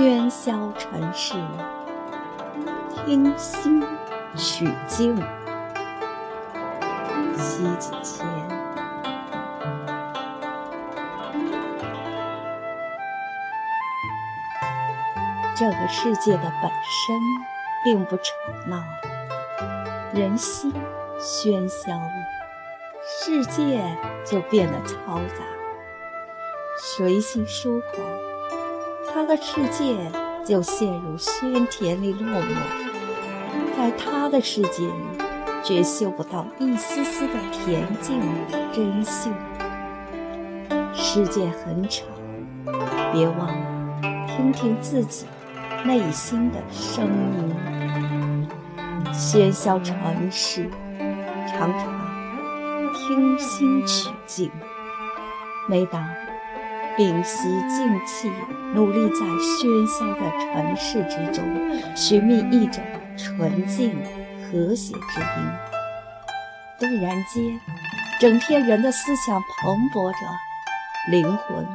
喧嚣尘世，听心取静。西子谦。这个世界的本身并不吵闹，人心喧嚣了，世界就变得嘈杂。随心疏狂，他的世界就陷入喧天里落寞，在他的世界里，绝嗅不到一丝丝的恬静与真性。世界很吵，别忘了听听自己。内心的声音，喧嚣尘世，常常听心取静。每当屏息静气，努力在喧嚣的尘世之中寻觅一种纯净和谐之音，突然间，整天人的思想蓬勃着，灵魂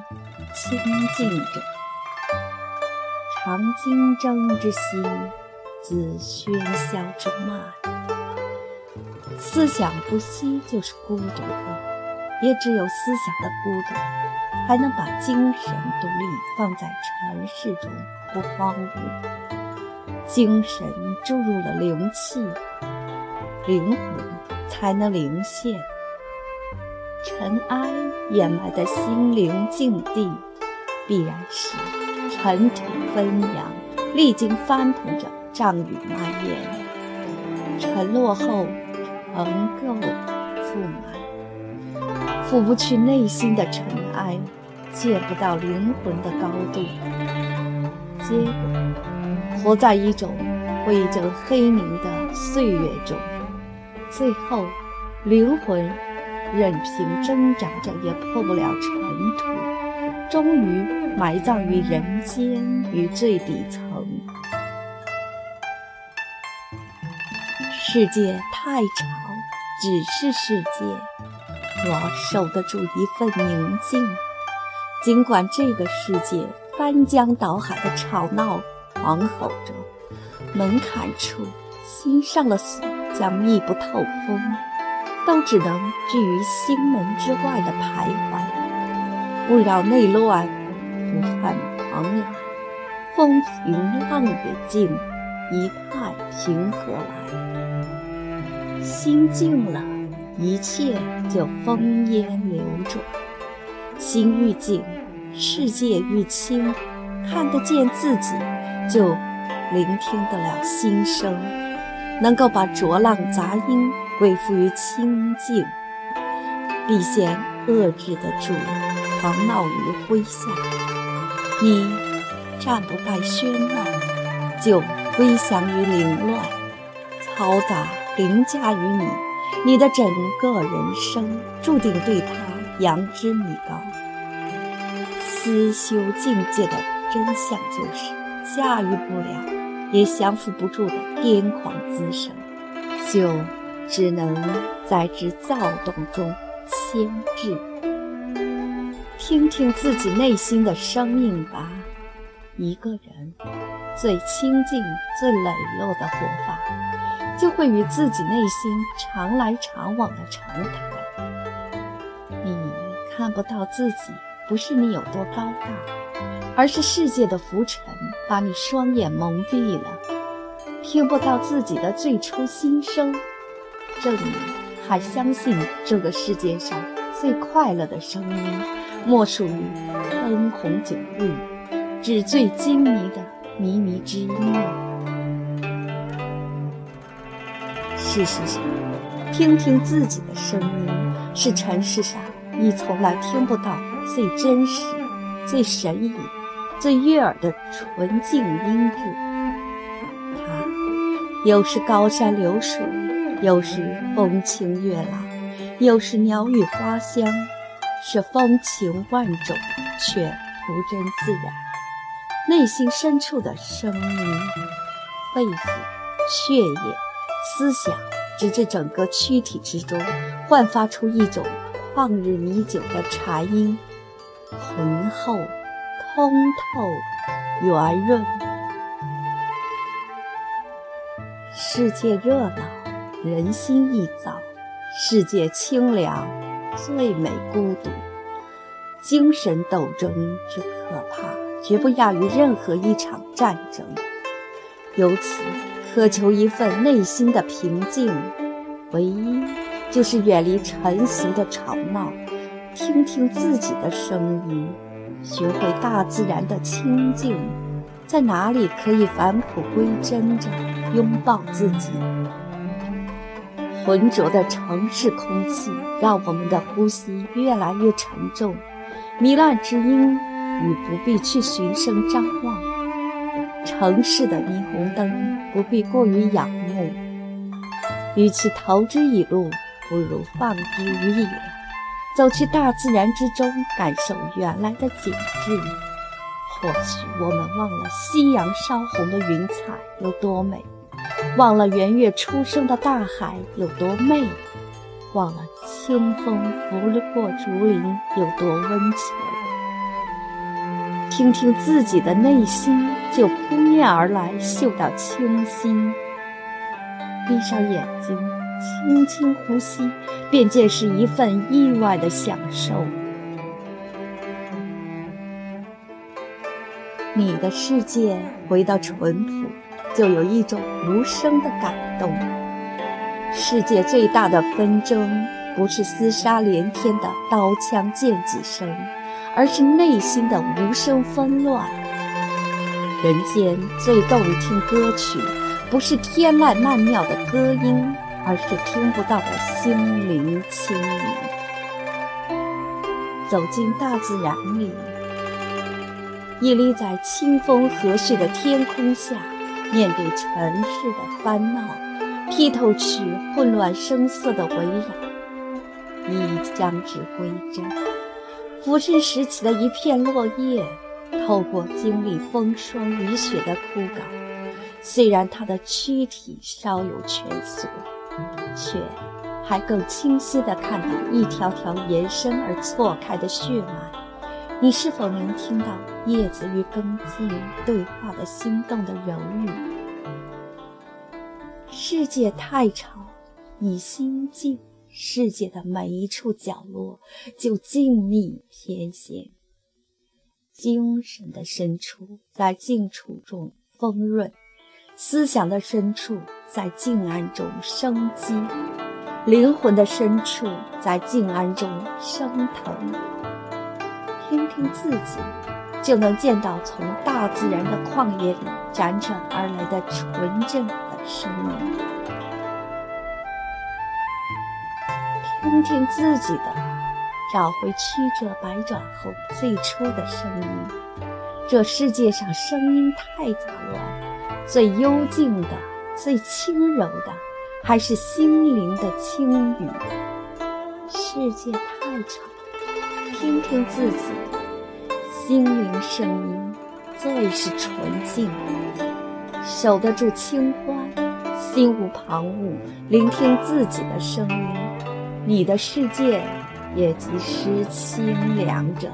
清净着。常竞争之心，自喧嚣中漫。思想不息就是孤独的，也只有思想的孤独，才能把精神独立放在尘世中不荒芜。精神注入了灵气，灵魂才能灵现。尘埃掩埋的心灵境地，必然是。尘土飞扬，历经翻腾着障雨蔓延，沉落后能够覆满，拂不去内心的尘埃，见不到灵魂的高度，结果活在一种灰烬黑凝的岁月中，最后灵魂任凭挣扎着也破不了尘土，终于。埋葬于人间于最底层，世界太长，只是世界。我守得住一份宁静，尽管这个世界翻江倒海的吵闹狂吼着，门槛处心上了锁，将密不透风，都只能置于心门之外的徘徊，不扰内乱。不犯狂澜，风平浪也静，一派平和来。心静了，一切就风烟流转。心愈静，世界愈清，看得见自己，就聆听得了心声，能够把浊浪杂音归附于清静，必先遏制得住狂闹于麾下。你战不败喧闹，就归降于凌乱；嘈杂凌驾于你，你的整个人生注定对他扬之米高。思修境界的真相就是：驾驭不了，也降服不住的癫狂滋生，就只能在之躁动中牵制。听听自己内心的声音吧。一个人最清净、最磊落的活法，就会与自己内心常来常往的长谈。你看不到自己，不是你有多高大，而是世界的浮尘把你双眼蒙蔽了。听不到自己的最初心声，证明还相信这个世界上最快乐的声音。莫属于灯红酒绿、纸醉金迷的靡靡之音。事实上，听听自己的声音，是尘世上你从来听不到最真实、最神异、最悦耳的纯净音质。它有时高山流水，有时风清月朗，有时鸟语花香。是风情万种，却图真自然。内心深处的声音，肺腑、血液、思想，直至整个躯体之中，焕发出一种旷日弥久的禅音，浑厚、通透、圆润。世界热闹，人心易躁；世界清凉，最美孤独。精神斗争之可怕，绝不亚于任何一场战争。由此，渴求一份内心的平静，唯一就是远离尘俗的吵闹，听听自己的声音，学会大自然的清静。在哪里可以返璞归真着拥抱自己？浑浊的城市空气让我们的呼吸越来越沉重。糜烂之音与不必去循声张望，城市的霓虹灯不必过于仰慕。与其投之以路，不如放之于野，走去大自然之中，感受原来的景致。或许我们忘了夕阳烧红的云彩有多美，忘了圆月初升的大海有多媚。忘了清风拂过竹林有多温存，听听自己的内心，就扑面而来嗅到清新。闭上眼睛，轻轻呼吸，便见是一份意外的享受。你的世界回到淳朴，就有一种无声的感动。世界最大的纷争，不是厮杀连天的刀枪剑戟声，而是内心的无声纷乱。人间最动听歌曲，不是天籁曼妙的歌音，而是听不到的心灵轻语。走进大自然里，屹立在清风和煦的天空下，面对尘世的烦恼。剔透去混乱声色的围绕，你将至归真。俯身拾起的一片落叶，透过经历风霜雨雪的枯槁，虽然它的躯体稍有蜷缩，却还更清晰地看到一条条延伸而错开的血脉。你是否能听到叶子与根茎对话的心动的柔语？世界太吵，你心静，世界的每一处角落就静谧偏闲。精神的深处在静处中丰润，思想的深处在静安中生机，灵魂的深处在静安中升腾。听听自己，就能见到从大自然的旷野里辗转而来的纯正。的生命，听听自己的，找回曲折百转后最初的声音。这世界上声音太杂乱，最幽静的、最轻柔的，还是心灵的轻语。世界太吵，听听自己，心灵声音最是纯净。守得住清欢，心无旁骛，聆听自己的声音，你的世界也即诗清凉者。